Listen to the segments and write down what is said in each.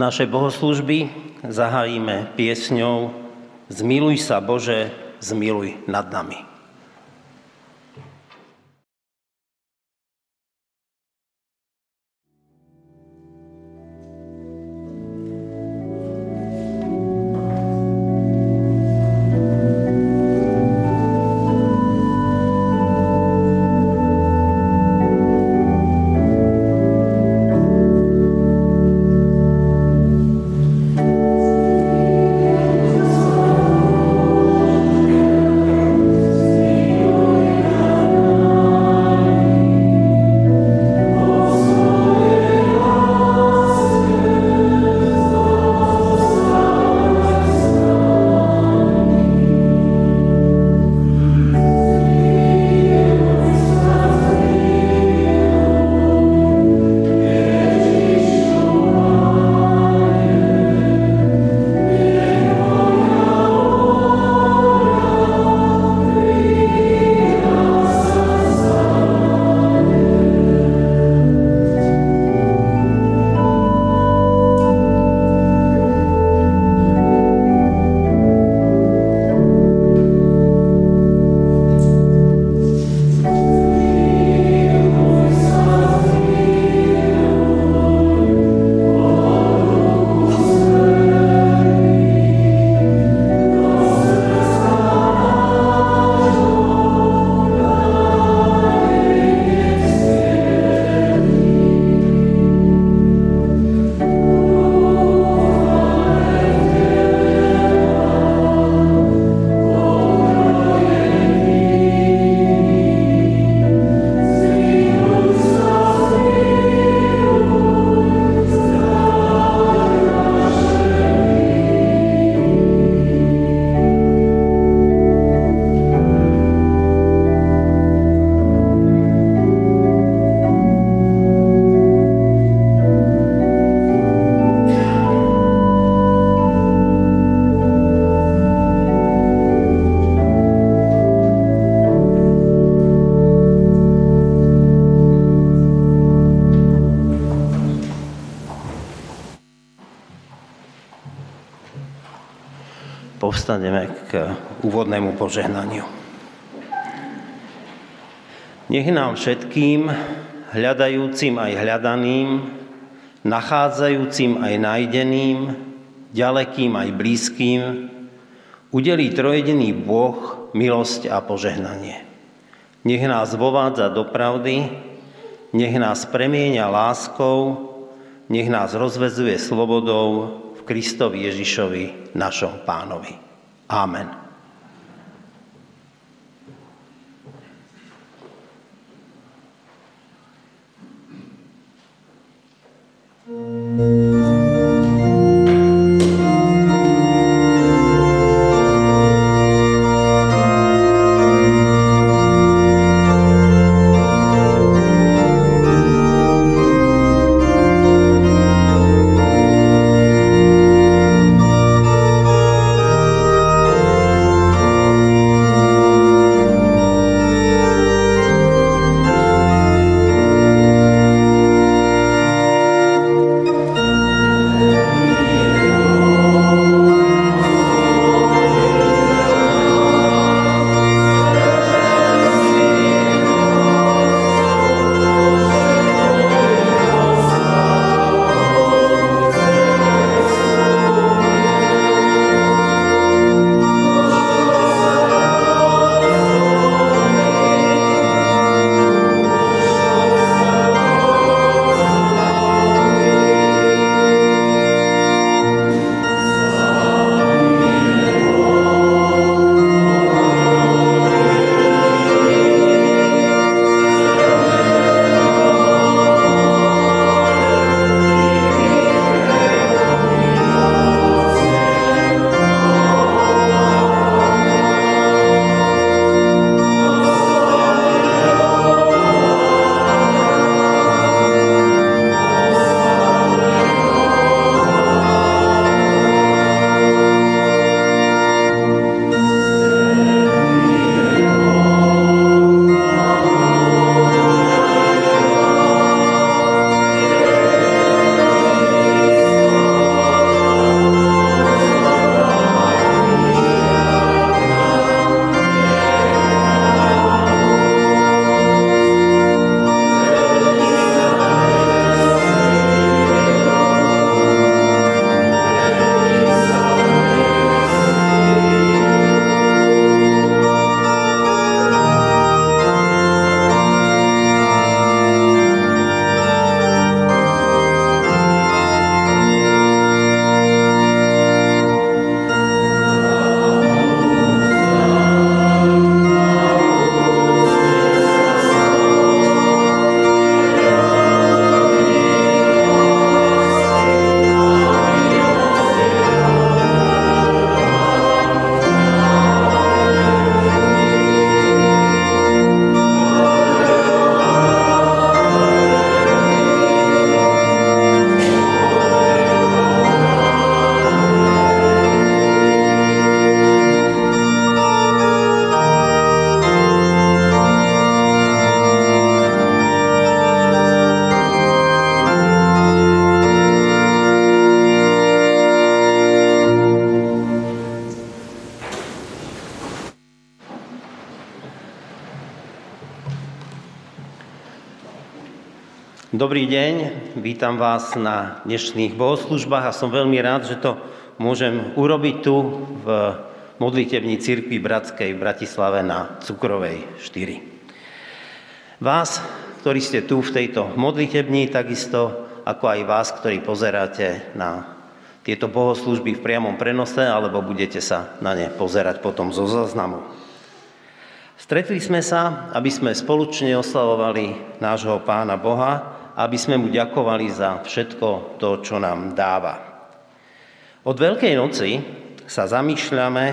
Naše bohoslužby zahájime piesňou Zmiluj sa Bože, zmiluj nad nami. Povstaneme k úvodnému požehnaniu. Nech nám všetkým, hľadajúcim aj hľadaným, nachádzajúcim aj nájdeným, ďalekým aj blízkym, udelí trojediný Boh milosť a požehnanie. Nech nás vovádza do pravdy, nech nás premieňa láskou, nech nás rozvezuje slobodou v Kristovi Ježišovi, našom pánovi. Amen. Vítam vás na dnešných bohoslužbách a som veľmi rád, že to môžem urobiť tu v modlitební cirkvi Bratskej v Bratislave na Cukrovej 4. Vás, ktorí ste tu v tejto modlitebni, takisto ako aj vás, ktorí pozeráte na tieto bohoslužby v priamom prenose, alebo budete sa na ne pozerať potom zo záznamu. Stretli sme sa, aby sme spoločne oslavovali nášho Pána Boha, aby sme mu ďakovali za všetko to, čo nám dáva. Od Veľkej noci sa zamýšľame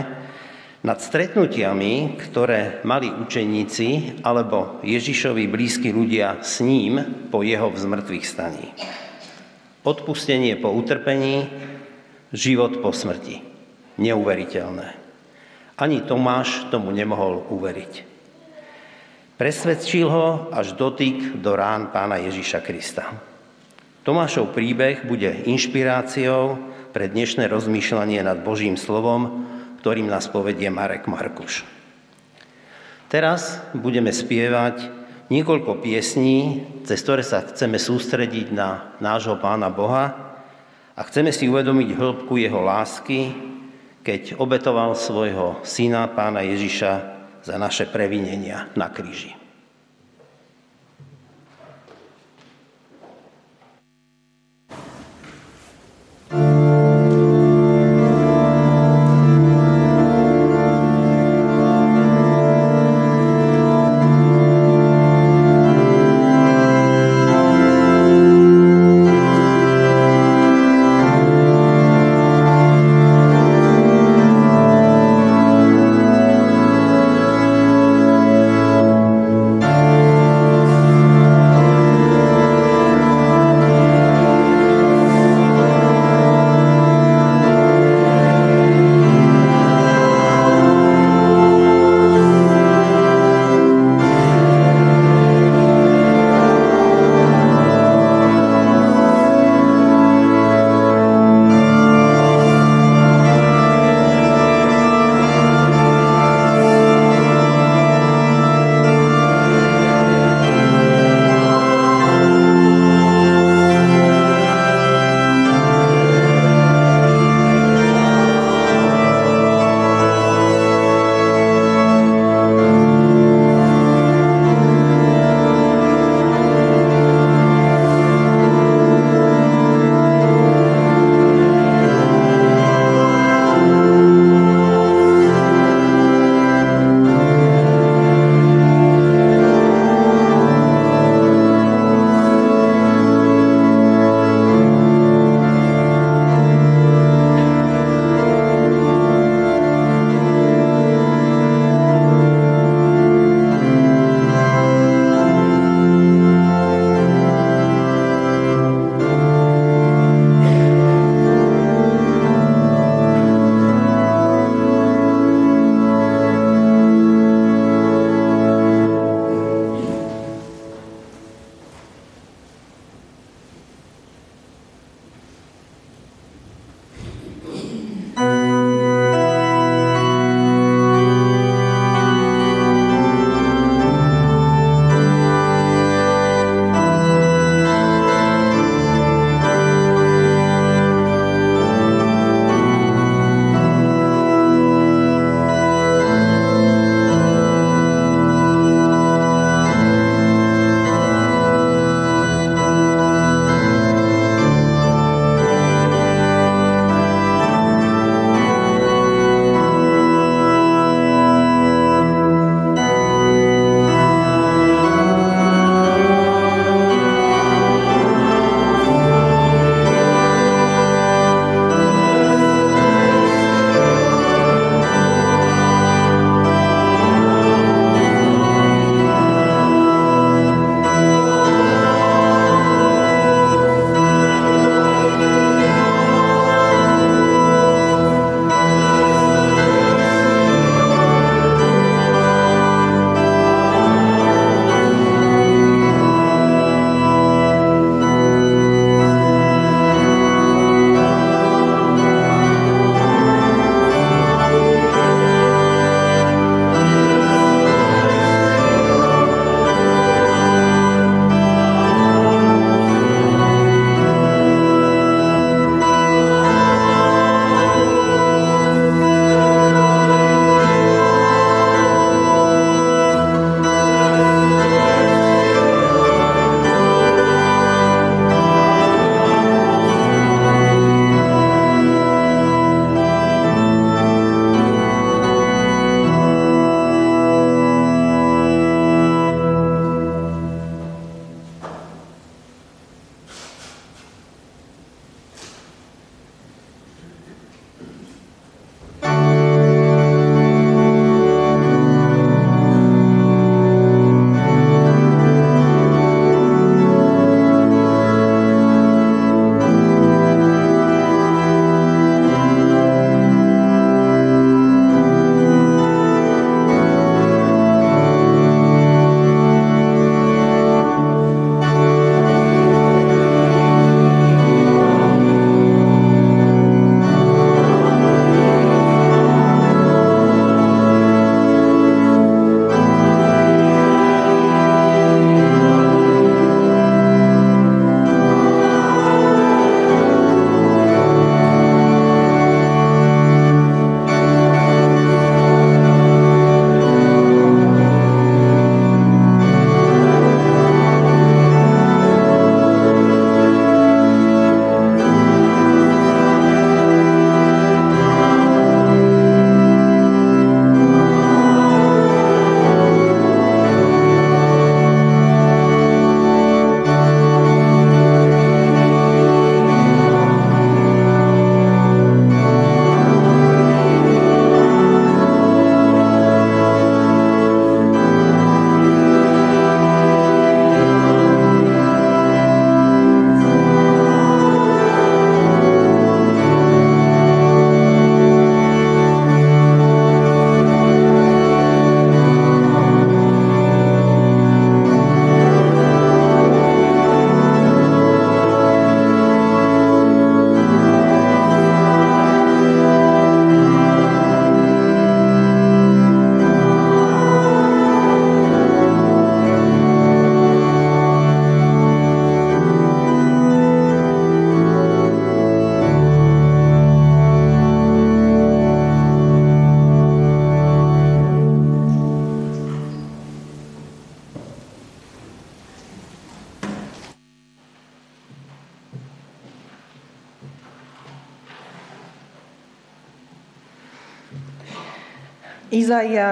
nad stretnutiami, ktoré mali učeníci alebo Ježišovi blízki ľudia s ním po jeho vzmrtvých staní. Odpustenie po utrpení, život po smrti. Neuveriteľné. Ani Tomáš tomu nemohol uveriť. Presvedčil ho až dotyk do rán pána Ježiša Krista. Tomášov príbeh bude inšpiráciou pre dnešné rozmýšľanie nad Božím slovom, ktorým nás povedie Marek Markuš. Teraz budeme spievať niekoľko piesní, cez ktoré sa chceme sústrediť na nášho Pána Boha a chceme si uvedomiť hĺbku Jeho lásky, keď obetoval svojho syna, Pána Ježiša, za naše previnenia na kríži.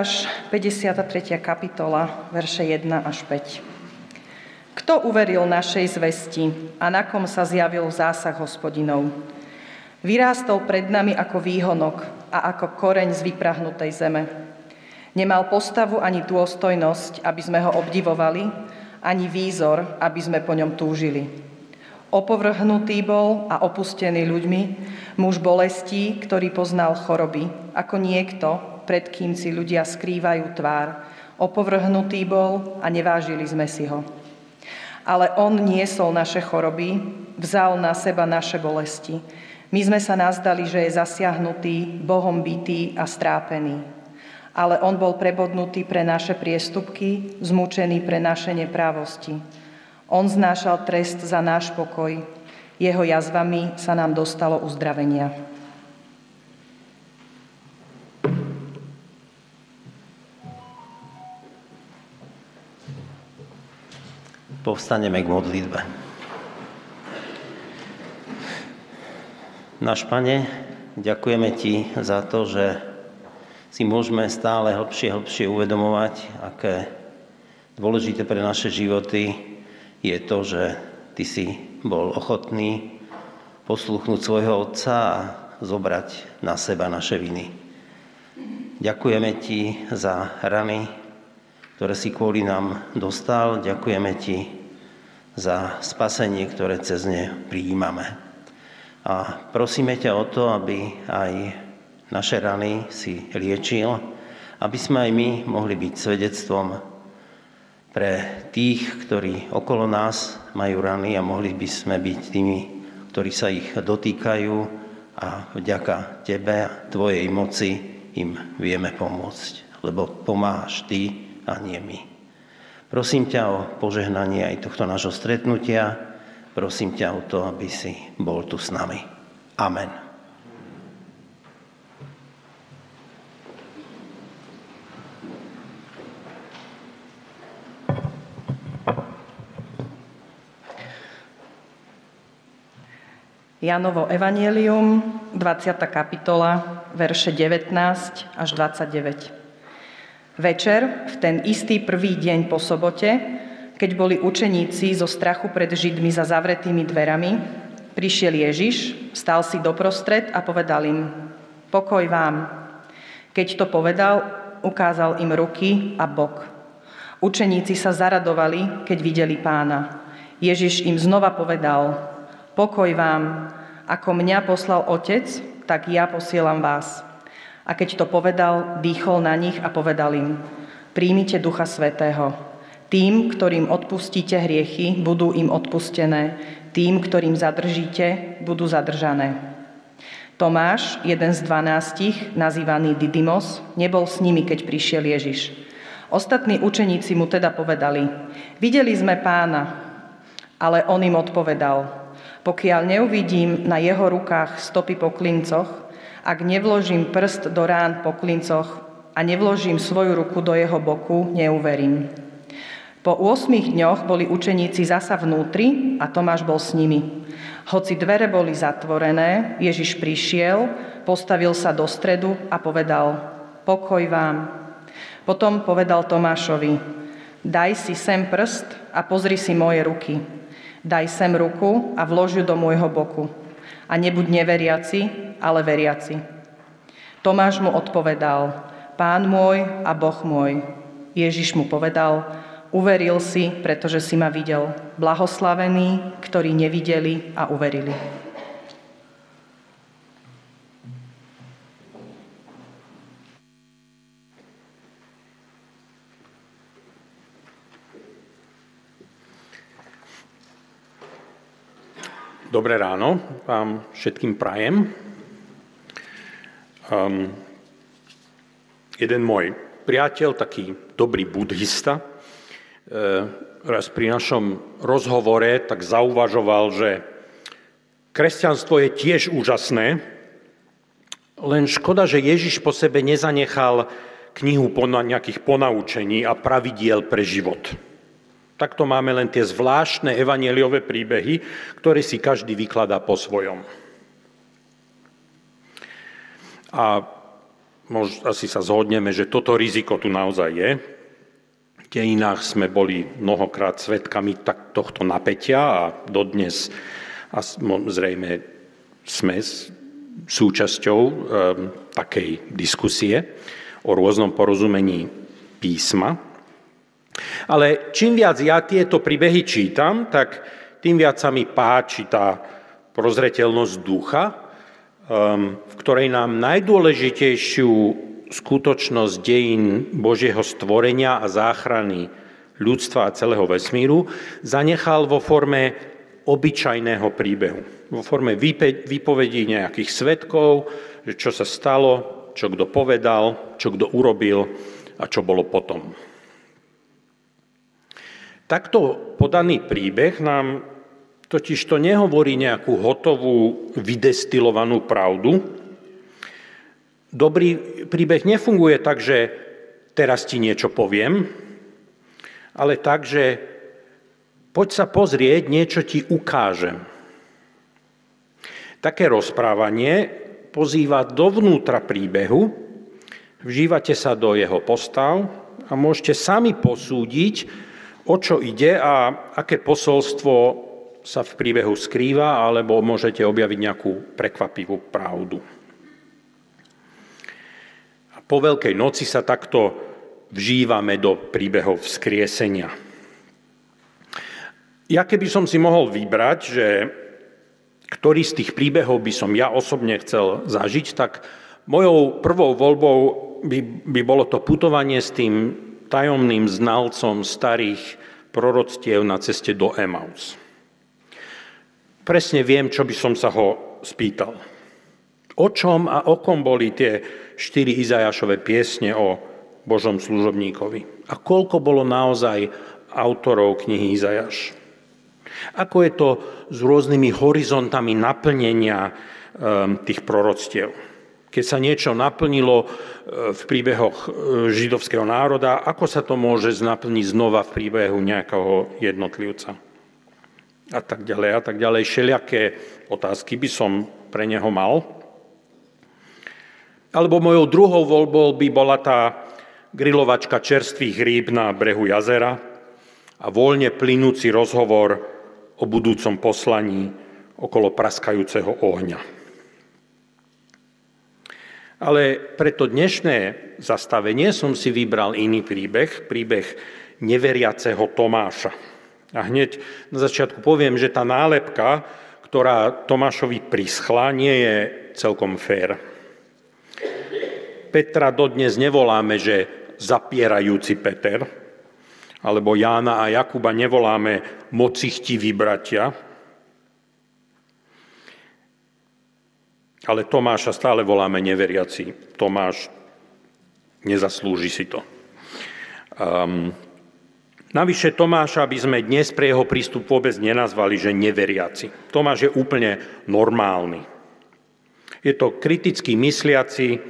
Izaiáš, 53. kapitola, verše 1 až 5. Kto uveril našej zvesti a na kom sa zjavil zásah hospodinov? Vyrástol pred nami ako výhonok a ako koreň z vyprahnutej zeme. Nemal postavu ani dôstojnosť, aby sme ho obdivovali, ani výzor, aby sme po ňom túžili. Opovrhnutý bol a opustený ľuďmi, muž bolestí, ktorý poznal choroby, ako niekto, pred kým si ľudia skrývajú tvár. Opovrhnutý bol a nevážili sme si ho. Ale on niesol naše choroby, vzal na seba naše bolesti. My sme sa nazdali, že je zasiahnutý, Bohom bytý a strápený. Ale on bol prebodnutý pre naše priestupky, zmučený pre naše neprávosti. On znášal trest za náš pokoj. Jeho jazvami sa nám dostalo uzdravenia. Povstaneme k modlitbe. Náš Pane, ďakujeme Ti za to, že si môžeme stále hlbšie, hlbšie uvedomovať, aké dôležité pre naše životy je to, že Ty si bol ochotný posluchnúť svojho Otca a zobrať na seba naše viny. Ďakujeme Ti za rany, ktoré si kvôli nám dostal. Ďakujeme Ti za spasenie, ktoré cez ne prijímame. A prosíme ťa o to, aby aj naše rany si liečil, aby sme aj my mohli byť svedectvom pre tých, ktorí okolo nás majú rany a mohli by sme byť tými, ktorí sa ich dotýkajú a vďaka Tebe a Tvojej moci im vieme pomôcť, lebo pomáhaš Ty a nie my. Prosím ťa o požehnanie aj tohto nášho stretnutia. Prosím ťa o to, aby si bol tu s nami. Amen. Janovo Evangelium, 20. kapitola, verše 19 až 29. Večer, v ten istý prvý deň po sobote, keď boli učeníci zo strachu pred Židmi za zavretými dverami, prišiel Ježiš, stal si doprostred a povedal im, pokoj vám. Keď to povedal, ukázal im ruky a bok. Učeníci sa zaradovali, keď videli pána. Ježiš im znova povedal, pokoj vám, ako mňa poslal Otec, tak ja posielam vás. A keď to povedal, dýchol na nich a povedal im, príjmite Ducha Svetého. Tým, ktorým odpustíte hriechy, budú im odpustené. Tým, ktorým zadržíte, budú zadržané. Tomáš, jeden z dvanástich, nazývaný Didymos, nebol s nimi, keď prišiel Ježiš. Ostatní učeníci mu teda povedali, videli sme pána, ale on im odpovedal, pokiaľ neuvidím na jeho rukách stopy po klincoch ak nevložím prst do rán po klincoch a nevložím svoju ruku do jeho boku, neuverím. Po 8 dňoch boli učeníci zasa vnútri a Tomáš bol s nimi. Hoci dvere boli zatvorené, Ježiš prišiel, postavil sa do stredu a povedal, pokoj vám. Potom povedal Tomášovi, daj si sem prst a pozri si moje ruky. Daj sem ruku a vlož ju do môjho boku. A nebuď neveriaci, ale veriaci. Tomáš mu odpovedal, Pán môj a Boh môj. Ježiš mu povedal, uveril si, pretože si ma videl. Blahoslavení, ktorí nevideli a uverili. Dobré ráno vám všetkým prajem. Um, jeden môj priateľ, taký dobrý buddhista, e, raz pri našom rozhovore tak zauvažoval, že kresťanstvo je tiež úžasné, len škoda, že Ježiš po sebe nezanechal knihu nejakých ponaučení a pravidiel pre život. Takto máme len tie zvláštne evaneliové príbehy, ktoré si každý vykladá po svojom. A mož, asi sa zhodneme, že toto riziko tu naozaj je. V dejinách sme boli mnohokrát svetkami tak, tohto napätia a dodnes a zrejme sme súčasťou um, takej diskusie o rôznom porozumení písma. Ale čím viac ja tieto príbehy čítam, tak tým viac sa mi páči tá prozreteľnosť ducha, v ktorej nám najdôležitejšiu skutočnosť dejín Božieho stvorenia a záchrany ľudstva a celého vesmíru zanechal vo forme obyčajného príbehu. Vo forme výpovedí nejakých svetkov, čo sa stalo, čo kto povedal, čo kto urobil a čo bolo potom. Takto podaný príbeh nám totiž to nehovorí nejakú hotovú, vydestilovanú pravdu. Dobrý príbeh nefunguje tak, že teraz ti niečo poviem, ale tak, že poď sa pozrieť, niečo ti ukážem. Také rozprávanie pozýva dovnútra príbehu, vžívate sa do jeho postav a môžete sami posúdiť, o čo ide a aké posolstvo sa v príbehu skrýva, alebo môžete objaviť nejakú prekvapivú pravdu. A po Veľkej noci sa takto vžívame do príbehov vzkriesenia. Ja keby som si mohol vybrať, že ktorý z tých príbehov by som ja osobne chcel zažiť, tak mojou prvou voľbou by, by bolo to putovanie s tým tajomným znalcom starých proroctiev na ceste do Emaus. Presne viem, čo by som sa ho spýtal. O čom a o kom boli tie štyri Izajašové piesne o Božom služobníkovi? A koľko bolo naozaj autorov knihy Izajaš? Ako je to s rôznymi horizontami naplnenia ehm, tých proroctiev? Keď sa niečo naplnilo e, v príbehoch e, židovského národa, ako sa to môže naplniť znova v príbehu nejakého jednotlivca? A tak ďalej, a tak ďalej. Všelijaké otázky by som pre neho mal. Alebo mojou druhou voľbou by bola tá grilovačka čerstvých rýb na brehu jazera a voľne plynúci rozhovor o budúcom poslaní okolo praskajúceho ohňa. Ale pre to dnešné zastavenie som si vybral iný príbeh, príbeh neveriaceho Tomáša. A hneď na začiatku poviem, že tá nálepka, ktorá Tomášovi prischla, nie je celkom fér. Petra dodnes nevoláme, že zapierajúci Peter, alebo Jána a Jakuba nevoláme mocichtiví bratia, ale Tomáša stále voláme neveriaci. Tomáš nezaslúži si to. Um, navyše Tomáša by sme dnes pre jeho prístup vôbec nenazvali, že neveriaci. Tomáš je úplne normálny. Je to kriticky mysliaci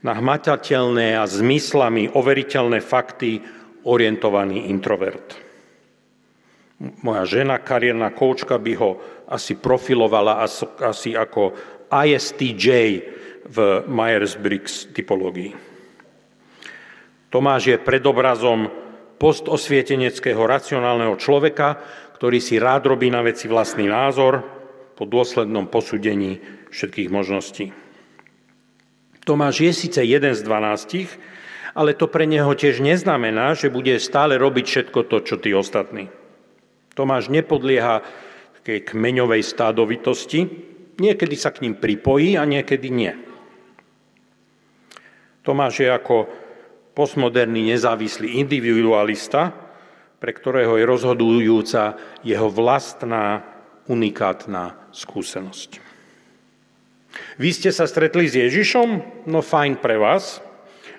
na hmatateľné a zmyslami overiteľné fakty orientovaný introvert. Moja žena, kariérna koučka, by ho asi profilovala asi ako ISTJ v Myers-Briggs typológii. Tomáš je predobrazom postosvieteneckého racionálneho človeka, ktorý si rád robí na veci vlastný názor po dôslednom posúdení všetkých možností. Tomáš je síce jeden z dvanástich, ale to pre neho tiež neznamená, že bude stále robiť všetko to, čo tí ostatní. Tomáš nepodlieha takej kmeňovej stádovitosti, niekedy sa k ním pripojí a niekedy nie. Tomáš je ako postmoderný nezávislý individualista, pre ktorého je rozhodujúca jeho vlastná unikátna skúsenosť. Vy ste sa stretli s Ježišom? No fajn pre vás,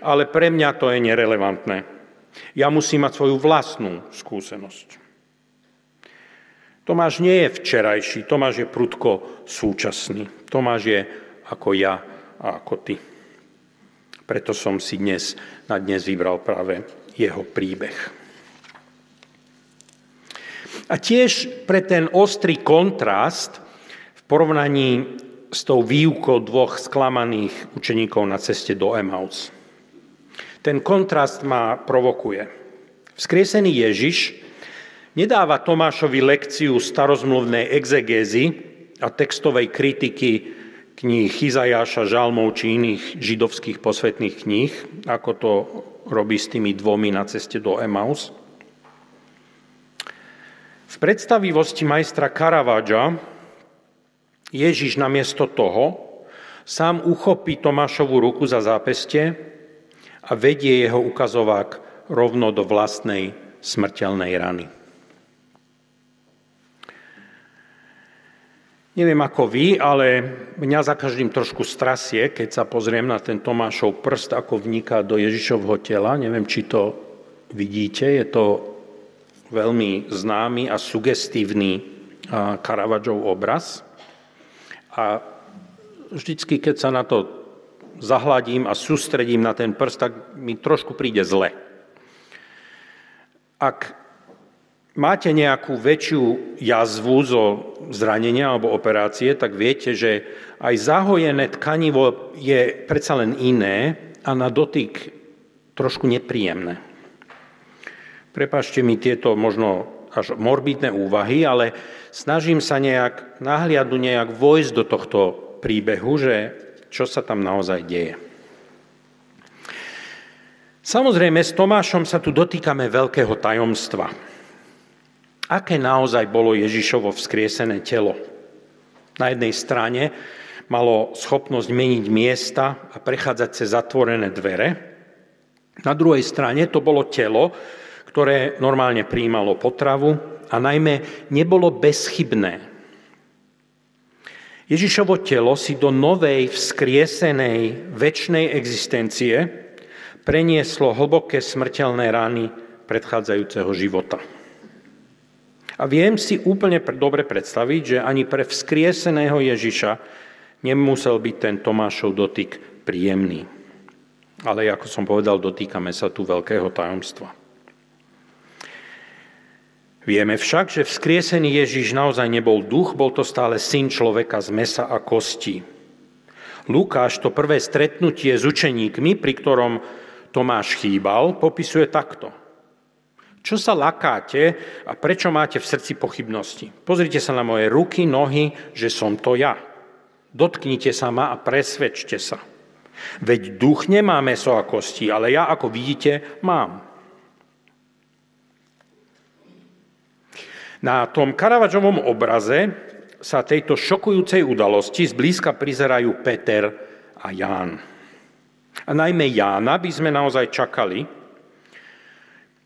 ale pre mňa to je nerelevantné. Ja musím mať svoju vlastnú skúsenosť. Tomáš nie je včerajší, Tomáš je prudko súčasný. Tomáš je ako ja a ako ty. Preto som si dnes na dnes vybral práve jeho príbeh. A tiež pre ten ostrý kontrast v porovnaní s tou výukou dvoch sklamaných učeníkov na ceste do Emaus. Ten kontrast ma provokuje. Vzkriesený Ježiš nedáva Tomášovi lekciu starozmluvnej exegézy a textovej kritiky kníh Izajáša, Žalmov či iných židovských posvetných kníh, ako to robí s tými dvomi na ceste do Emaus. V predstavivosti majstra Caravaggia Ježiš namiesto toho sám uchopí Tomášovu ruku za zápestie a vedie jeho ukazovák rovno do vlastnej smrteľnej rany. Neviem ako vy, ale mňa za každým trošku strasie, keď sa pozriem na ten Tomášov prst, ako vniká do Ježišovho tela. Neviem, či to vidíte. Je to veľmi známy a sugestívny Caravaggio obraz. A vždycky, keď sa na to zahladím a sústredím na ten prst, tak mi trošku príde zle. Ak máte nejakú väčšiu jazvu zo zranenia alebo operácie, tak viete, že aj zahojené tkanivo je predsa len iné a na dotyk trošku nepríjemné. Prepašte mi tieto možno až morbidné úvahy, ale snažím sa nejak nahliadu nejak vojsť do tohto príbehu, že čo sa tam naozaj deje. Samozrejme, s Tomášom sa tu dotýkame veľkého tajomstva. Aké naozaj bolo Ježišovo vzkriesené telo? Na jednej strane malo schopnosť meniť miesta a prechádzať cez zatvorené dvere. Na druhej strane to bolo telo, ktoré normálne príjmalo potravu a najmä nebolo bezchybné. Ježišovo telo si do novej, vzkriesenej, väčšnej existencie prenieslo hlboké smrteľné rány predchádzajúceho života. A viem si úplne dobre predstaviť, že ani pre vzkrieseného Ježiša nemusel byť ten Tomášov dotyk príjemný. Ale ako som povedal, dotýkame sa tu veľkého tajomstva. Vieme však, že vzkriesený Ježiš naozaj nebol duch, bol to stále syn človeka z mesa a kosti. Lukáš to prvé stretnutie s učeníkmi, pri ktorom Tomáš chýbal, popisuje takto. Čo sa lakáte a prečo máte v srdci pochybnosti? Pozrite sa na moje ruky, nohy, že som to ja. Dotknite sa ma a presvedčte sa. Veď duch nemá meso a kosti, ale ja, ako vidíte, mám. Na tom Karavadžovom obraze sa tejto šokujúcej udalosti zblízka prizerajú Peter a Ján. A najmä Jána by sme naozaj čakali.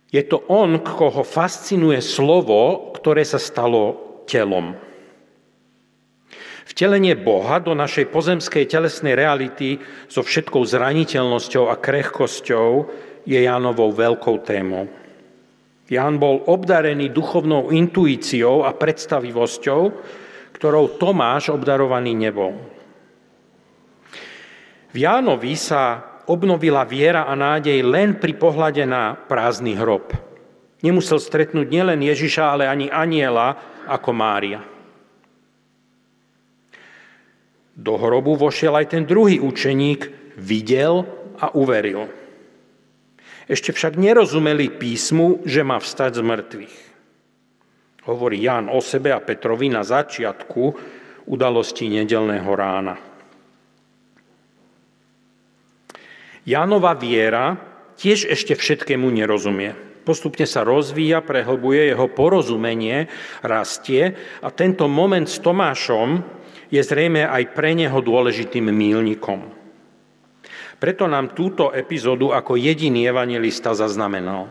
Je to on, koho fascinuje slovo, ktoré sa stalo telom. Vtelenie Boha do našej pozemskej telesnej reality so všetkou zraniteľnosťou a krehkosťou je Jánovou veľkou témou. Ján bol obdarený duchovnou intuíciou a predstavivosťou, ktorou Tomáš obdarovaný nebol. V Jánovi sa obnovila viera a nádej len pri pohľade na prázdny hrob. Nemusel stretnúť nielen Ježiša, ale ani aniela ako Mária. Do hrobu vošiel aj ten druhý učeník, videl a uveril. Ešte však nerozumeli písmu, že má vstať z mŕtvych. Hovorí Ján o sebe a Petrovi na začiatku udalosti nedelného rána. Jánova viera tiež ešte všetkému nerozumie. Postupne sa rozvíja, prehlbuje, jeho porozumenie rastie a tento moment s Tomášom je zrejme aj pre neho dôležitým mílnikom. Preto nám túto epizódu ako jediný evangelista zaznamenal.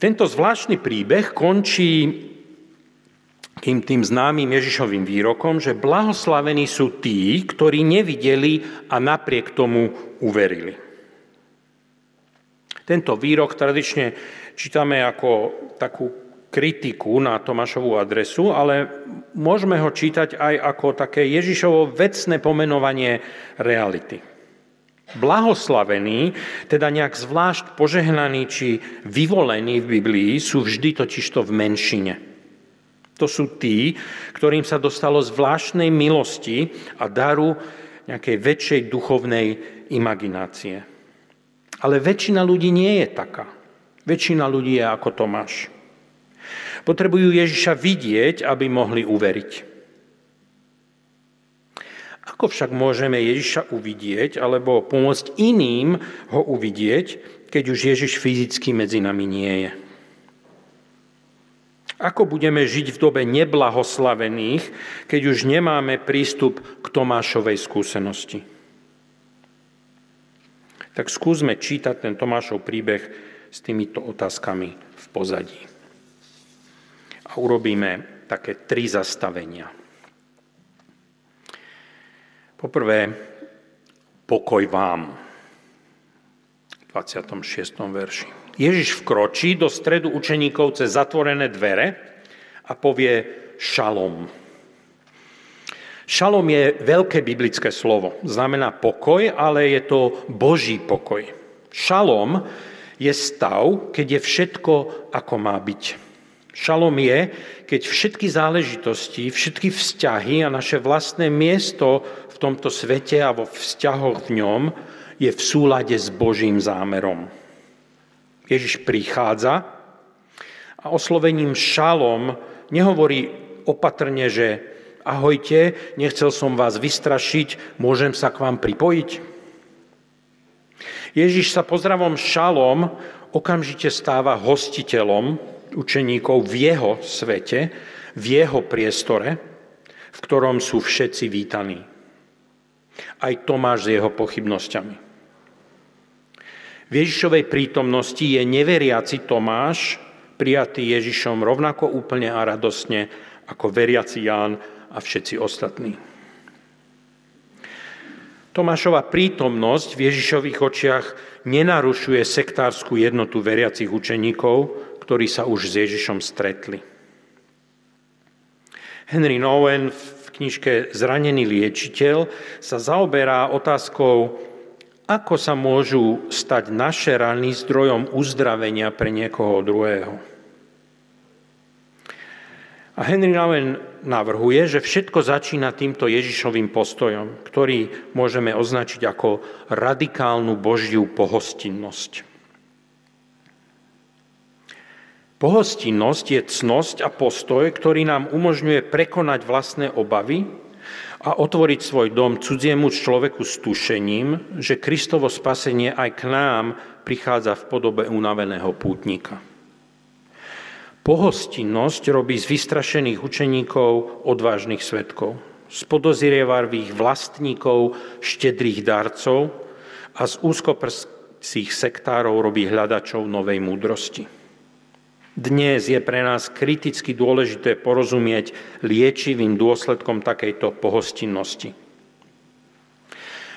Tento zvláštny príbeh končí tým, tým známym Ježišovým výrokom, že blahoslavení sú tí, ktorí nevideli a napriek tomu uverili. Tento výrok tradične čítame ako takú kritiku na Tomášovú adresu, ale môžeme ho čítať aj ako také Ježišovo vecné pomenovanie reality. Blahoslavení, teda nejak zvlášť požehnaní či vyvolení v Biblii, sú vždy totižto v menšine. To sú tí, ktorým sa dostalo zvláštnej milosti a daru nejakej väčšej duchovnej imaginácie. Ale väčšina ľudí nie je taká. Väčšina ľudí je ako Tomáš. Potrebujú Ježiša vidieť, aby mohli uveriť. Ako však môžeme Ježiša uvidieť alebo pomôcť iným ho uvidieť, keď už Ježiš fyzicky medzi nami nie je? Ako budeme žiť v dobe neblahoslavených, keď už nemáme prístup k Tomášovej skúsenosti? Tak skúsme čítať ten Tomášov príbeh s týmito otázkami v pozadí. A urobíme také tri zastavenia. Poprvé, pokoj vám. V 26. verši. Ježiš vkročí do stredu učeníkov cez zatvorené dvere a povie šalom. Šalom je veľké biblické slovo. Znamená pokoj, ale je to Boží pokoj. Šalom je stav, keď je všetko, ako má byť. Šalom je, keď všetky záležitosti, všetky vzťahy a naše vlastné miesto v tomto svete a vo vzťahoch v ňom je v súlade s Božím zámerom. Ježiš prichádza a oslovením šalom nehovorí opatrne, že ahojte, nechcel som vás vystrašiť, môžem sa k vám pripojiť? Ježiš sa pozdravom šalom okamžite stáva hostiteľom učeníkov v jeho svete, v jeho priestore, v ktorom sú všetci vítaní. Aj Tomáš s jeho pochybnosťami. V Ježišovej prítomnosti je neveriaci Tomáš prijatý Ježišom rovnako úplne a radosne ako veriaci Ján a všetci ostatní. Tomášova prítomnosť v Ježišových očiach nenarušuje sektárskú jednotu veriacich učeníkov, ktorí sa už s Ježišom stretli. Henry Nowen v knižke Zranený liečiteľ sa zaoberá otázkou ako sa môžu stať naše rany zdrojom uzdravenia pre niekoho druhého? A Henry Nouwen navrhuje, že všetko začína týmto Ježišovým postojom, ktorý môžeme označiť ako radikálnu Božiu pohostinnosť. Pohostinnosť je cnosť a postoj, ktorý nám umožňuje prekonať vlastné obavy a otvoriť svoj dom cudziemu človeku s tušením, že Kristovo spasenie aj k nám prichádza v podobe unaveného pútnika. Pohostinnosť robí z vystrašených učeníkov odvážnych svetkov, z podozrievarvých vlastníkov štedrých darcov a z úzkoprstých sektárov robí hľadačov novej múdrosti. Dnes je pre nás kriticky dôležité porozumieť liečivým dôsledkom takejto pohostinnosti.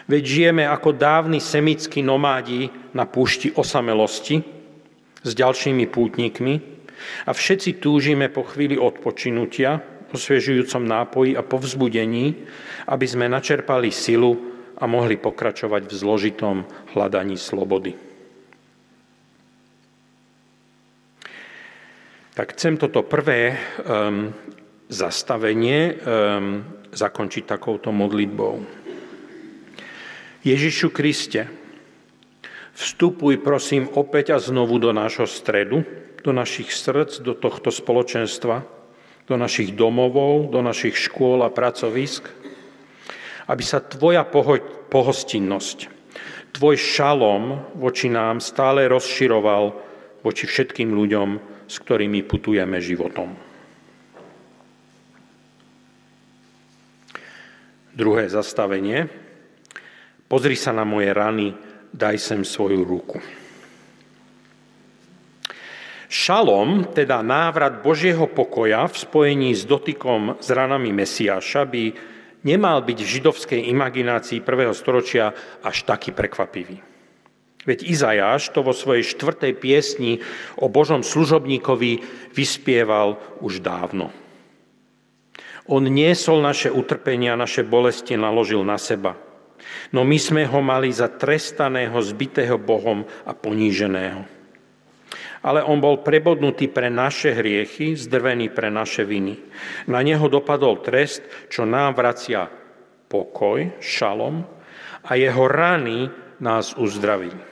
Veď žijeme ako dávni semickí nomádi na púšti osamelosti s ďalšími pútnikmi a všetci túžime po chvíli odpočinutia, osviežujúcom nápoji a povzbudení, aby sme načerpali silu a mohli pokračovať v zložitom hľadaní slobody. Tak chcem toto prvé um, zastavenie um, zakončiť takouto modlitbou. Ježišu Kriste, vstupuj prosím opäť a znovu do nášho stredu, do našich srdc, do tohto spoločenstva, do našich domovov, do našich škôl a pracovisk, aby sa Tvoja pohostinnosť, Tvoj šalom voči nám stále rozširoval voči všetkým ľuďom, s ktorými putujeme životom. Druhé zastavenie. Pozri sa na moje rany, daj sem svoju ruku. Šalom, teda návrat Božieho pokoja v spojení s dotykom s ranami Mesiáša, by nemal byť v židovskej imaginácii prvého storočia až taký prekvapivý. Veď Izajáš to vo svojej štvrtej piesni o Božom služobníkovi vyspieval už dávno. On niesol naše utrpenia, naše bolesti naložil na seba. No my sme ho mali za trestaného, zbitého Bohom a poníženého. ale on bol prebodnutý pre naše hriechy, zdrvený pre naše viny. Na neho dopadol trest, čo nám vracia pokoj, šalom, a jeho rany nás uzdravili.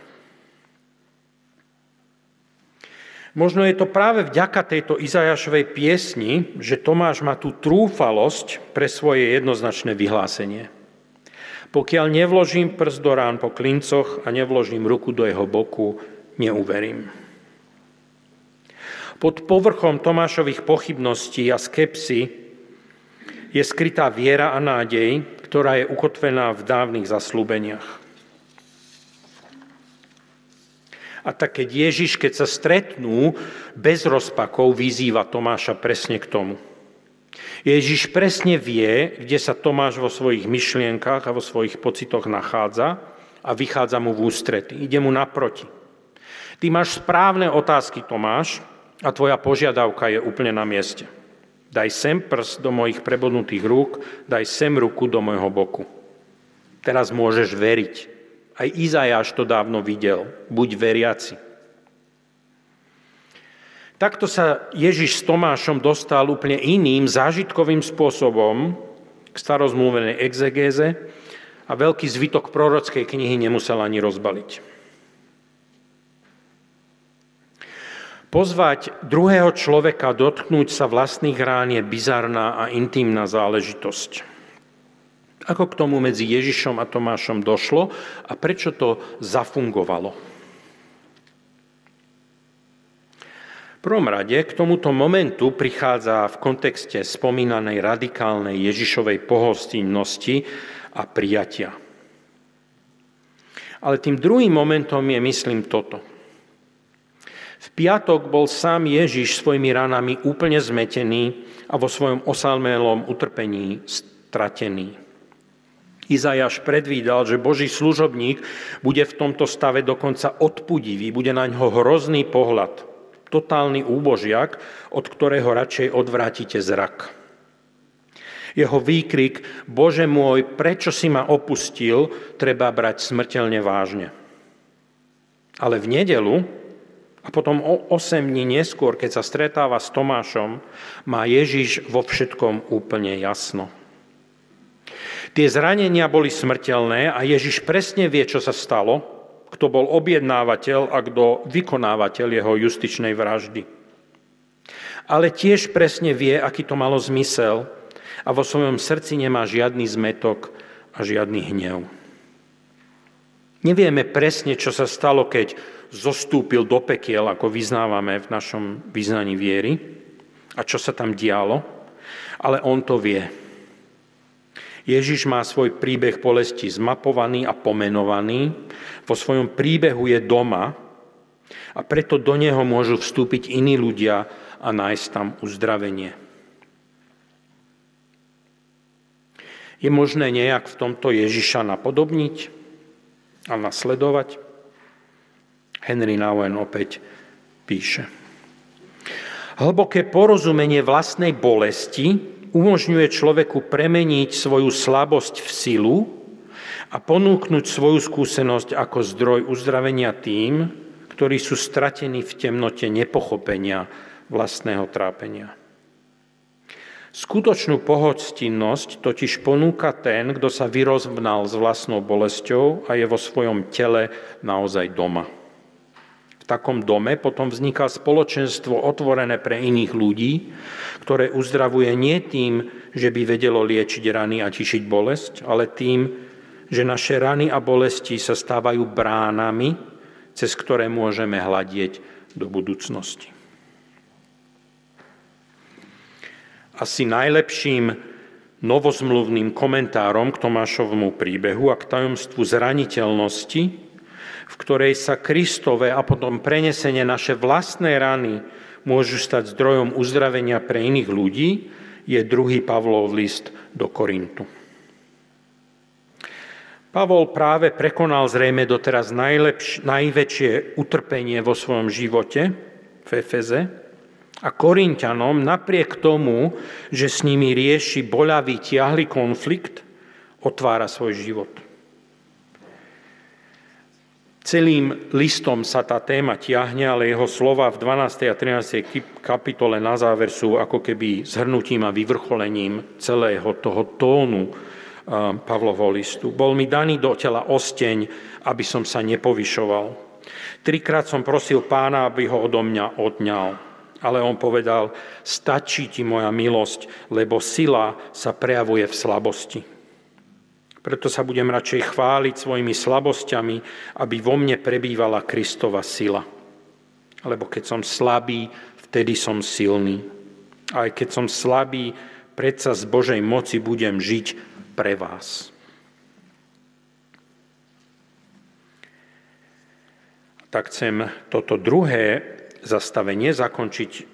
Možno je to práve vďaka tejto Izajašovej piesni, že Tomáš má tú trúfalosť pre svoje jednoznačné vyhlásenie. Pokiaľ nevložím prst do rán po klincoch a nevložím ruku do jeho boku, neuverím. Pod povrchom Tomášových pochybností a skepsy je skrytá viera a nádej, ktorá je ukotvená v dávnych zaslúbeniach. A tak keď Ježiš, keď sa stretnú bez rozpakov, vyzýva Tomáša presne k tomu. Ježiš presne vie, kde sa Tomáš vo svojich myšlienkach a vo svojich pocitoch nachádza a vychádza mu v ústrety. Ide mu naproti. Ty máš správne otázky, Tomáš, a tvoja požiadavka je úplne na mieste. Daj sem prst do mojich prebodnutých rúk, daj sem ruku do môjho boku. Teraz môžeš veriť, aj Izajáš to dávno videl. Buď veriaci. Takto sa Ježiš s Tomášom dostal úplne iným, zážitkovým spôsobom k starozmluvenej exegéze a veľký zvytok prorockej knihy nemusel ani rozbaliť. Pozvať druhého človeka dotknúť sa vlastných rán je bizarná a intimná záležitosť. Ako k tomu medzi Ježišom a Tomášom došlo a prečo to zafungovalo? V prvom rade k tomuto momentu prichádza v kontexte spomínanej radikálnej Ježišovej pohostinnosti a prijatia. Ale tým druhým momentom je, myslím, toto. V piatok bol sám Ježiš svojimi ranami úplne zmetený a vo svojom osalmelom utrpení stratený. Izajaš predvídal, že Boží služobník bude v tomto stave dokonca odpudivý, bude na ňo hrozný pohľad, totálny úbožiak, od ktorého radšej odvrátite zrak. Jeho výkrik, Bože môj, prečo si ma opustil, treba brať smrteľne vážne. Ale v nedelu, a potom o 8 dní neskôr, keď sa stretáva s Tomášom, má Ježiš vo všetkom úplne jasno. Tie zranenia boli smrteľné a Ježiš presne vie, čo sa stalo, kto bol objednávateľ a kto vykonávateľ jeho justičnej vraždy. Ale tiež presne vie, aký to malo zmysel a vo svojom srdci nemá žiadny zmetok a žiadny hnev. Nevieme presne, čo sa stalo, keď zostúpil do pekiel, ako vyznávame v našom vyznaní viery, a čo sa tam dialo, ale on to vie. Ježiš má svoj príbeh bolesti zmapovaný a pomenovaný. Vo svojom príbehu je doma a preto do neho môžu vstúpiť iní ľudia a nájsť tam uzdravenie. Je možné nejak v tomto Ježiša napodobniť a nasledovať? Henry Nouwen opäť píše. Hlboké porozumenie vlastnej bolesti umožňuje človeku premeniť svoju slabosť v silu a ponúknuť svoju skúsenosť ako zdroj uzdravenia tým, ktorí sú stratení v temnote nepochopenia vlastného trápenia. Skutočnú pohostinnosť totiž ponúka ten, kto sa vyrozvnal s vlastnou bolesťou a je vo svojom tele naozaj doma takom dome potom vzniká spoločenstvo otvorené pre iných ľudí, ktoré uzdravuje nie tým, že by vedelo liečiť rany a tišiť bolesť, ale tým, že naše rany a bolesti sa stávajú bránami, cez ktoré môžeme hľadieť do budúcnosti. Asi najlepším novozmluvným komentárom k Tomášovmu príbehu a k tajomstvu zraniteľnosti v ktorej sa Kristové a potom prenesenie naše vlastné rany môžu stať zdrojom uzdravenia pre iných ľudí, je druhý Pavlov list do Korintu. Pavol práve prekonal zrejme doteraz najlepš- najväčšie utrpenie vo svojom živote v Efeze a Korintianom napriek tomu, že s nimi rieši boľavý tiahly konflikt, otvára svoj život. Celým listom sa tá téma tiahne, ale jeho slova v 12. a 13. kapitole na záver sú ako keby zhrnutím a vyvrcholením celého toho tónu Pavlovho listu. Bol mi daný do tela osteň, aby som sa nepovyšoval. Trikrát som prosil pána, aby ho odo mňa odňal. Ale on povedal, stačí ti moja milosť, lebo sila sa prejavuje v slabosti. Preto sa budem radšej chváliť svojimi slabosťami, aby vo mne prebývala Kristova sila. Lebo keď som slabý, vtedy som silný. Aj keď som slabý, predsa z Božej moci budem žiť pre vás. Tak chcem toto druhé zastavenie zakončiť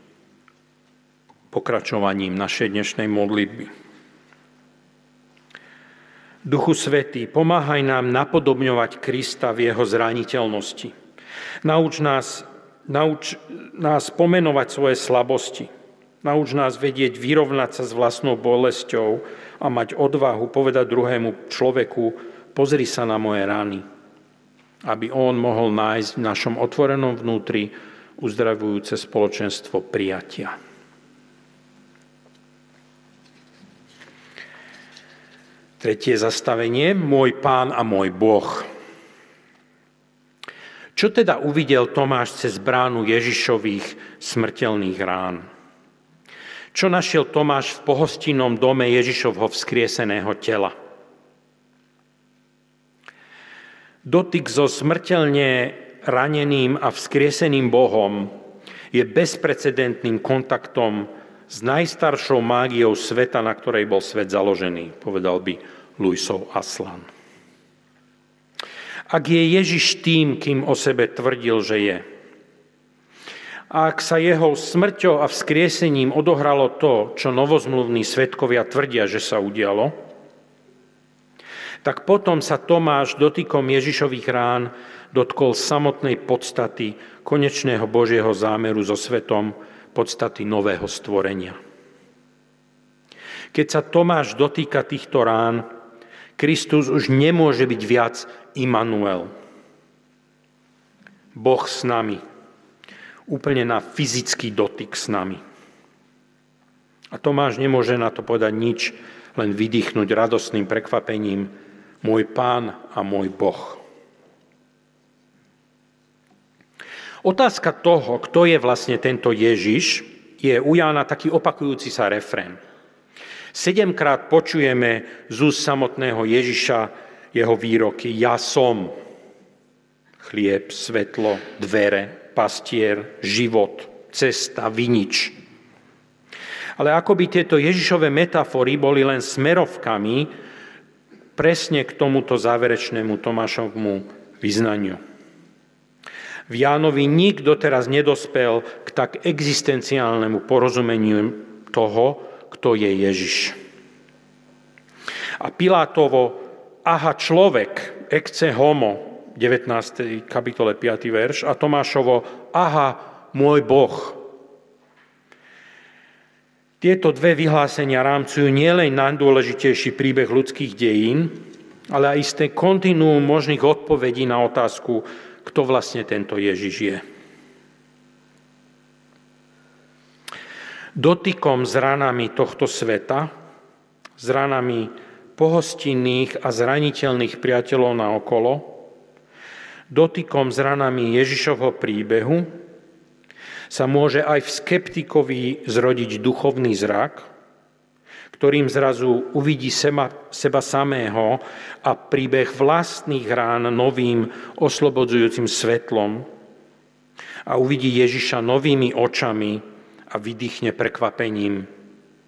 pokračovaním našej dnešnej modlitby. Duchu Svetý, pomáhaj nám napodobňovať Krista v jeho zraniteľnosti. Nauč nás, nauč nás pomenovať svoje slabosti. Nauč nás vedieť vyrovnať sa s vlastnou bolesťou a mať odvahu povedať druhému človeku, pozri sa na moje rany, aby on mohol nájsť v našom otvorenom vnútri uzdravujúce spoločenstvo prijatia. Tretie zastavenie, môj pán a môj Boh. Čo teda uvidel Tomáš cez bránu Ježišových smrteľných rán? Čo našiel Tomáš v pohostinnom dome Ježišovho vzkrieseného tela? Dotyk so smrteľne raneným a vzkrieseným Bohom je bezprecedentným kontaktom s najstaršou mágiou sveta, na ktorej bol svet založený, povedal by Luisov Aslan. Ak je Ježiš tým, kým o sebe tvrdil, že je, a ak sa jeho smrťou a vzkriesením odohralo to, čo novozmluvní svetkovia tvrdia, že sa udialo, tak potom sa Tomáš dotykom Ježišových rán dotkol samotnej podstaty konečného Božieho zámeru so svetom, podstaty nového stvorenia. Keď sa Tomáš dotýka týchto rán, Kristus už nemôže byť viac Immanuel. Boh s nami. Úplne na fyzický dotyk s nami. A Tomáš nemôže na to povedať nič, len vydýchnuť radostným prekvapením môj pán a môj Boh. Otázka toho, kto je vlastne tento Ježiš, je u Jána taký opakujúci sa refrén. Sedemkrát počujeme z úst samotného Ježiša jeho výroky Ja som chlieb, svetlo, dvere, pastier, život, cesta, vinič. Ale ako by tieto Ježišové metafory boli len smerovkami presne k tomuto záverečnému Tomášovmu vyznaniu. V Jánovi nikto teraz nedospel k tak existenciálnemu porozumeniu toho, kto je Ježiš. A Pilátovo, aha človek, ecce homo, 19. kapitole 5. verš, a Tomášovo, aha môj Boh. Tieto dve vyhlásenia rámcujú nielen najdôležitejší príbeh ľudských dejín, ale aj isté kontinuum možných odpovedí na otázku, kto vlastne tento Ježiš je. Dotykom s ranami tohto sveta, s ranami pohostinných a zraniteľných priateľov na okolo, dotykom s ranami Ježišovho príbehu sa môže aj v skeptikovi zrodiť duchovný zrak, ktorým zrazu uvidí seba, seba samého a príbeh vlastných rán novým oslobodzujúcim svetlom a uvidí Ježiša novými očami a vydýchne prekvapením.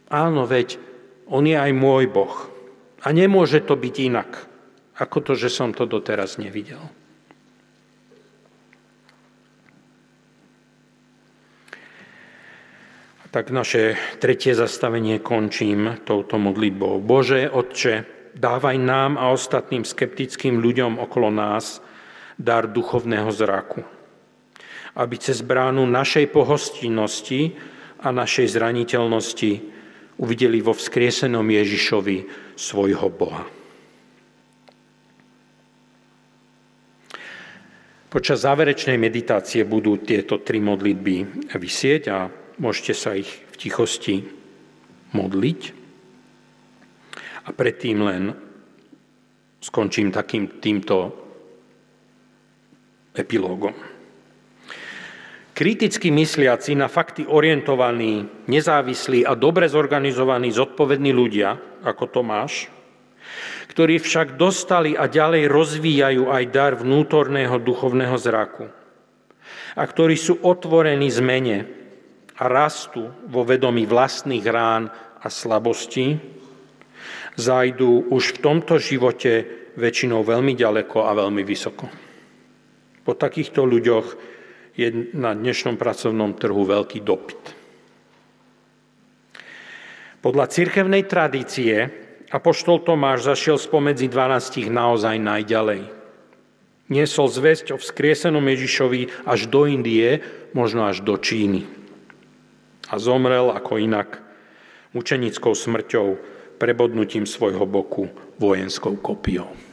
Áno, veď on je aj môj Boh. A nemôže to byť inak, ako to, že som to doteraz nevidel. tak naše tretie zastavenie končím touto modlitbou. Bože, Otče, dávaj nám a ostatným skeptickým ľuďom okolo nás dar duchovného zraku, aby cez bránu našej pohostinnosti a našej zraniteľnosti uvideli vo vzkriesenom Ježišovi svojho Boha. Počas záverečnej meditácie budú tieto tri modlitby vysieť a môžete sa ich v tichosti modliť. A predtým len skončím takým týmto epilógom. Kriticky mysliaci, na fakty orientovaní, nezávislí a dobre zorganizovaní, zodpovední ľudia, ako Tomáš, ktorí však dostali a ďalej rozvíjajú aj dar vnútorného duchovného zraku a ktorí sú otvorení zmene a rastu vo vedomí vlastných rán a slabostí, zajdú už v tomto živote väčšinou veľmi ďaleko a veľmi vysoko. Po takýchto ľuďoch je na dnešnom pracovnom trhu veľký dopyt. Podľa cirkevnej tradície apoštol Tomáš zašiel spomedzi 12 naozaj najďalej. Niesol zväzť o vzkriesenom Ježišovi až do Indie, možno až do Číny. A zomrel ako inak mučenickou smrťou, prebodnutím svojho boku vojenskou kopiou.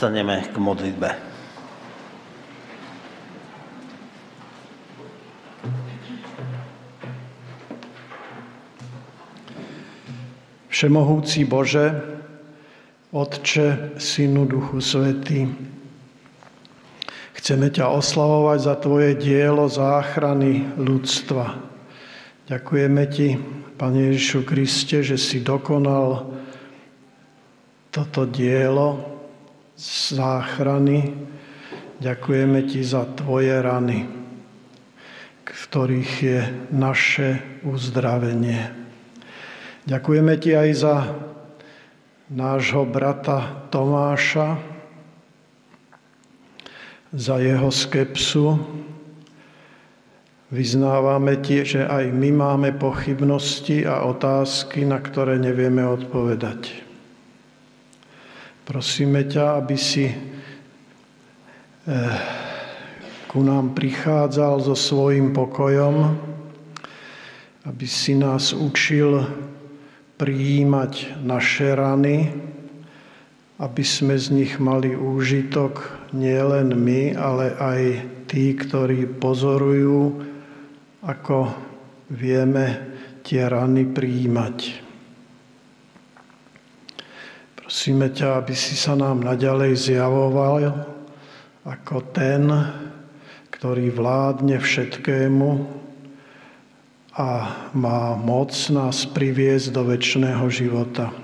Povstaneme k modlitbe. Všemohúci Bože, Otče, Synu, Duchu Svetý, chceme ťa oslavovať za Tvoje dielo záchrany ľudstva. Ďakujeme Ti, Pane Ježišu Kriste, že si dokonal toto dielo záchrany. Ďakujeme Ti za Tvoje rany, ktorých je naše uzdravenie. Ďakujeme Ti aj za nášho brata Tomáša, za jeho skepsu. Vyznávame Ti, že aj my máme pochybnosti a otázky, na ktoré nevieme odpovedať. Prosíme ťa, aby si eh, ku nám prichádzal so svojím pokojom, aby si nás učil prijímať naše rany, aby sme z nich mali úžitok nielen my, ale aj tí, ktorí pozorujú, ako vieme tie rany prijímať. Prosíme ťa, aby si sa nám naďalej zjavoval ako ten, ktorý vládne všetkému, a má moc nás priviesť do väčšného života.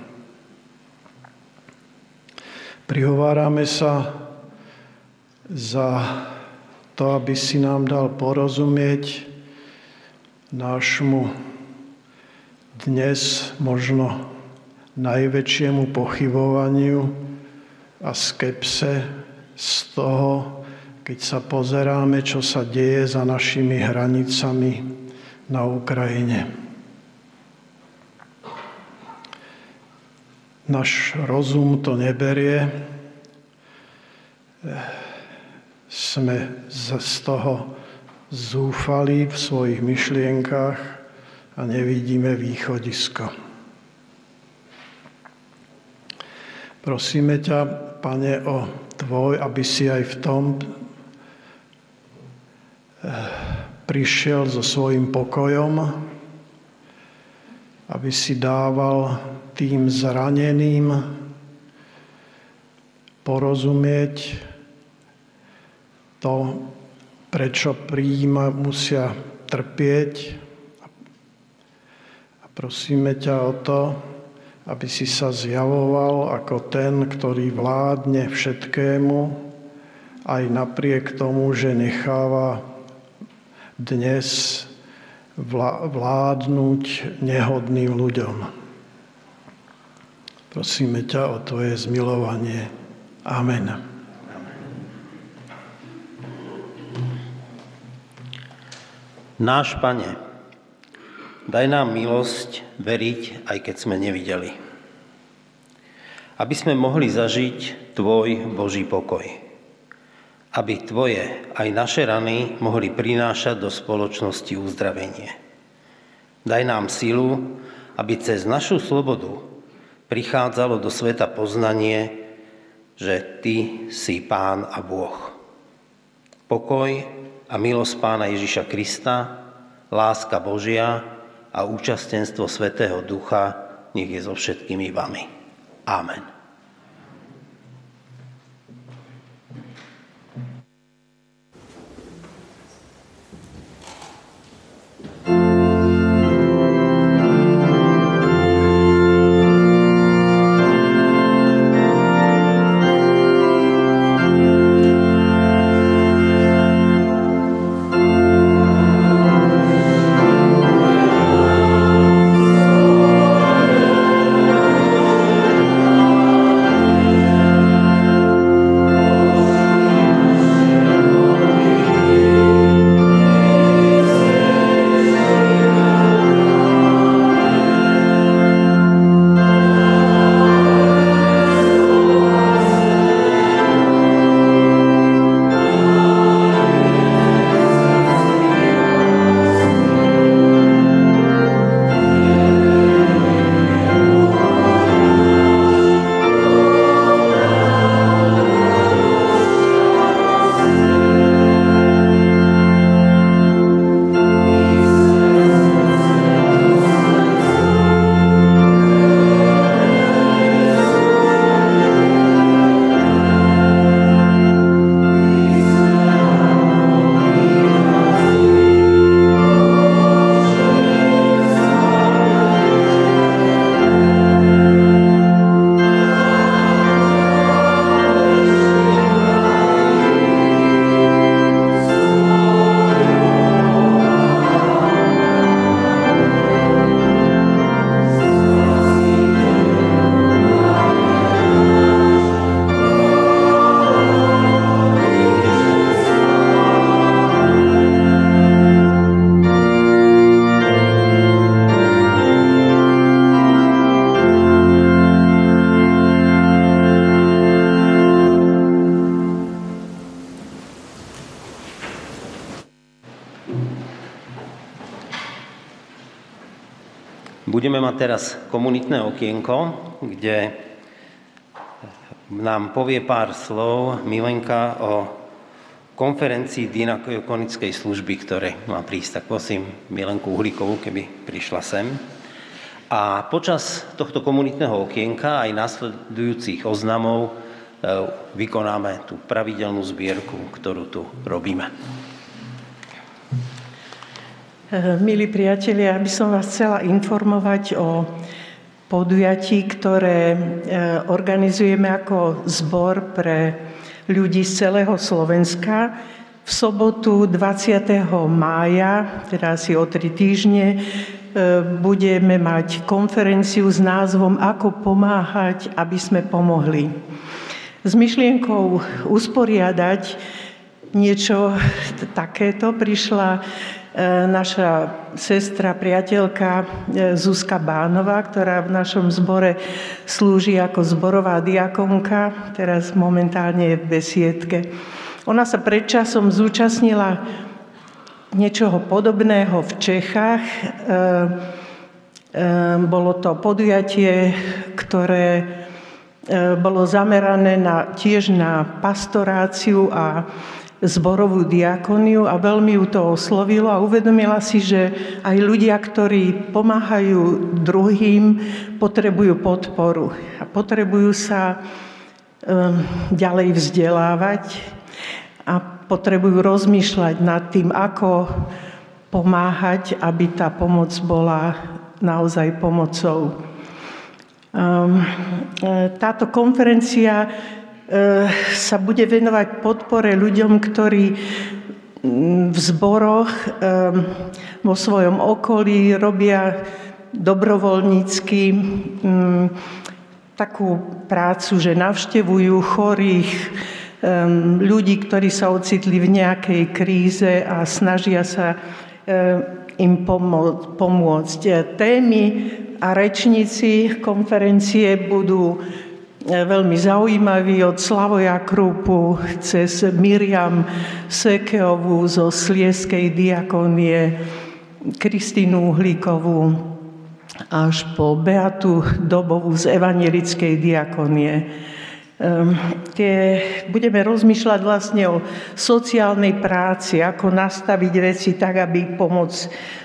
Prihovárame sa za to, aby si nám dal porozumieť nášmu dnes možno najväčšiemu pochybovaniu a skepse z toho, keď sa pozeráme, čo sa deje za našimi hranicami na Ukrajine. Náš rozum to neberie. Sme z toho zúfali v svojich myšlienkách a nevidíme východisko. Prosíme ťa, Pane, o Tvoj, aby si aj v tom prišiel so svojím pokojom, aby si dával tým zraneným porozumieť to, prečo príjima musia trpieť. A prosíme ťa o to, aby si sa zjavoval ako ten, ktorý vládne všetkému, aj napriek tomu, že necháva dnes vládnuť nehodným ľuďom. Prosíme ťa o Tvoje zmilovanie. Amen. Náš Pane, daj nám milosť veriť, aj keď sme nevideli. Aby sme mohli zažiť Tvoj Boží pokoj aby Tvoje aj naše rany mohli prinášať do spoločnosti uzdravenie. Daj nám silu, aby cez našu slobodu prichádzalo do sveta poznanie, že Ty si Pán a Boh. Pokoj a milosť Pána Ježiša Krista, láska Božia a účastenstvo Svetého Ducha nech je so všetkými vami. Amen. Teraz komunitné okienko, kde nám povie pár slov Milenka o konferencii dinakonickej služby, ktoré má prísť. Tak prosím Milenku Uhlíkovú, keby prišla sem. A počas tohto komunitného okienka aj následujúcich oznamov e, vykonáme tú pravidelnú zbierku, ktorú tu robíme. Eh, milí priatelia, ja by som vás chcela informovať o podujatí, ktoré eh, organizujeme ako zbor pre ľudí z celého Slovenska. V sobotu 20. mája, teda asi o tri týždne, eh, budeme mať konferenciu s názvom Ako pomáhať, aby sme pomohli. S myšlienkou usporiadať niečo takéto prišla naša sestra, priateľka e, Zuzka Bánova, ktorá v našom zbore slúži ako zborová diakonka, teraz momentálne je v besiedke. Ona sa predčasom zúčastnila niečoho podobného v Čechách. E, bolo to podujatie, ktoré bolo zamerané na, tiež na pastoráciu a zborovú diakoniu a veľmi ju to oslovilo a uvedomila si, že aj ľudia, ktorí pomáhajú druhým, potrebujú podporu a potrebujú sa um, ďalej vzdelávať a potrebujú rozmýšľať nad tým, ako pomáhať, aby tá pomoc bola naozaj pomocou. Um, táto konferencia sa bude venovať podpore ľuďom, ktorí v zboroch eh, vo svojom okolí robia dobrovoľnícky takú prácu, že navštevujú chorých, eh, ľudí, ktorí sa ocitli v nejakej kríze a snažia sa im pomôcť. Témy a rečníci konferencie budú E, veľmi zaujímavý od Slavoja Krupu cez Miriam Sekeovú zo Slieskej diakonie, Kristínu Uhlíkovú až po Beatu Dobovú z Evangelickej diakonie. Um, tie, budeme rozmýšľať vlastne o sociálnej práci, ako nastaviť veci tak, aby pomoc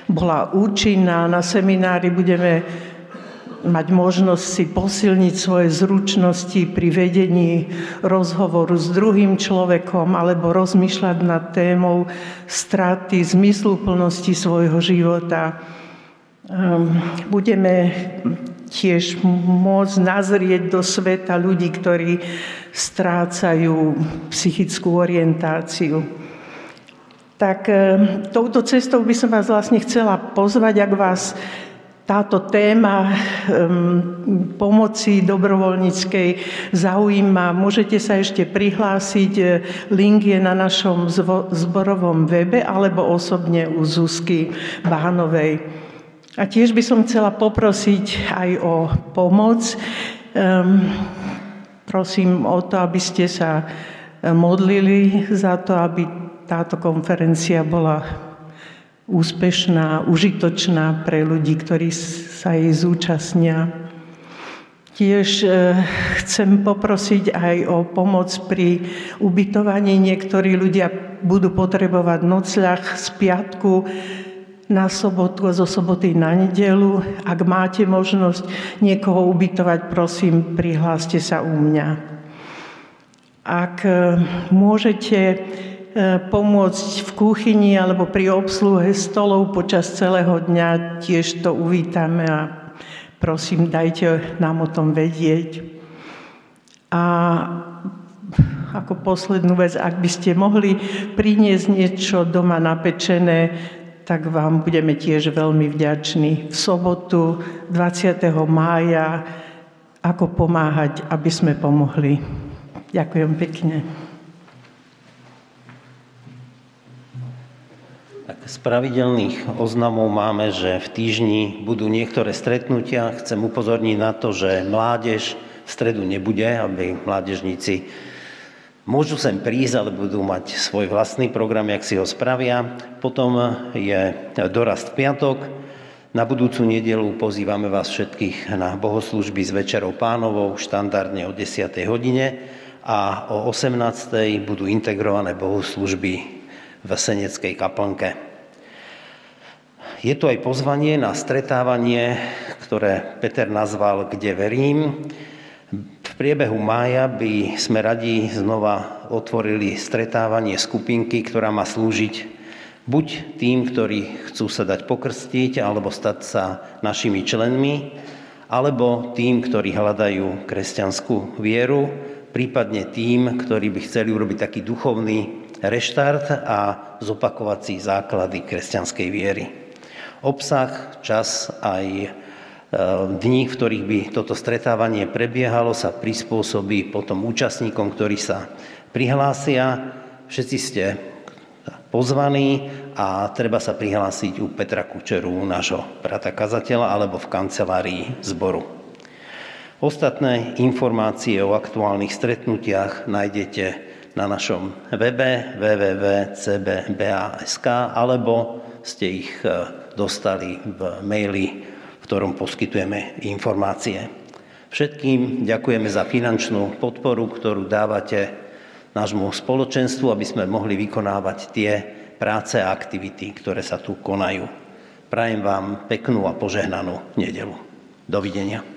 bola účinná. Na seminári budeme mať možnosť si posilniť svoje zručnosti pri vedení rozhovoru s druhým človekom alebo rozmýšľať nad témou straty zmysluplnosti svojho života. Ehm, budeme tiež môcť nazrieť do sveta ľudí, ktorí strácajú psychickú orientáciu. Tak ehm, touto cestou by som vás vlastne chcela pozvať, ak vás táto téma pomoci dobrovoľníckej zaujíma. Môžete sa ešte prihlásiť. Link je na našom zborovom webe alebo osobne u Zuzky Bánovej. A tiež by som chcela poprosiť aj o pomoc. Prosím o to, aby ste sa modlili za to, aby táto konferencia bola úspešná, užitočná pre ľudí, ktorí sa jej zúčastnia. Tiež e, chcem poprosiť aj o pomoc pri ubytovaní. Niektorí ľudia budú potrebovať nocľah z piatku na sobotu a zo soboty na nedelu. Ak máte možnosť niekoho ubytovať, prosím, prihláste sa u mňa. Ak e, môžete pomôcť v kuchyni alebo pri obsluhe stolov počas celého dňa, tiež to uvítame a prosím, dajte nám o tom vedieť. A ako poslednú vec, ak by ste mohli priniesť niečo doma napečené, tak vám budeme tiež veľmi vďační. V sobotu 20. mája, ako pomáhať, aby sme pomohli. Ďakujem pekne. Z pravidelných oznamov máme, že v týždni budú niektoré stretnutia. Chcem upozorniť na to, že mládež v stredu nebude, aby mládežníci môžu sem prísť, ale budú mať svoj vlastný program, jak si ho spravia. Potom je dorast v piatok, Na budúcu nedelu pozývame vás všetkých na bohoslužby s Večerou pánovou, štandardne o 10. hodine a o 18. budú integrované bohoslužby v Seneckej kaplnke. Je to aj pozvanie na stretávanie, ktoré Peter nazval Kde verím. V priebehu mája by sme radi znova otvorili stretávanie skupinky, ktorá má slúžiť buď tým, ktorí chcú sa dať pokrstiť alebo stať sa našimi členmi, alebo tým, ktorí hľadajú kresťanskú vieru, prípadne tým, ktorí by chceli urobiť taký duchovný reštart a zopakovať si základy kresťanskej viery. Obsah, čas aj Eh, dní, v ktorých by toto stretávanie prebiehalo, sa prispôsobí potom účastníkom, ktorí sa prihlásia. Všetci ste pozvaní a treba sa prihlásiť u Petra Kučeru, nášho brata kazateľa, alebo v kancelárii zboru. Ostatné informácie o aktuálnych stretnutiach nájdete na našom webe www.cbba.sk alebo ste ich eh, dostali v maili v ktorom poskytujeme informácie. Všetkým ďakujeme za finančnú podporu, ktorú dávate nášmu spoločenstvu, aby sme mohli vykonávať tie práce a aktivity, ktoré sa tu konajú. Prajem vám peknú a požehnanú nedelu. Dovidenia.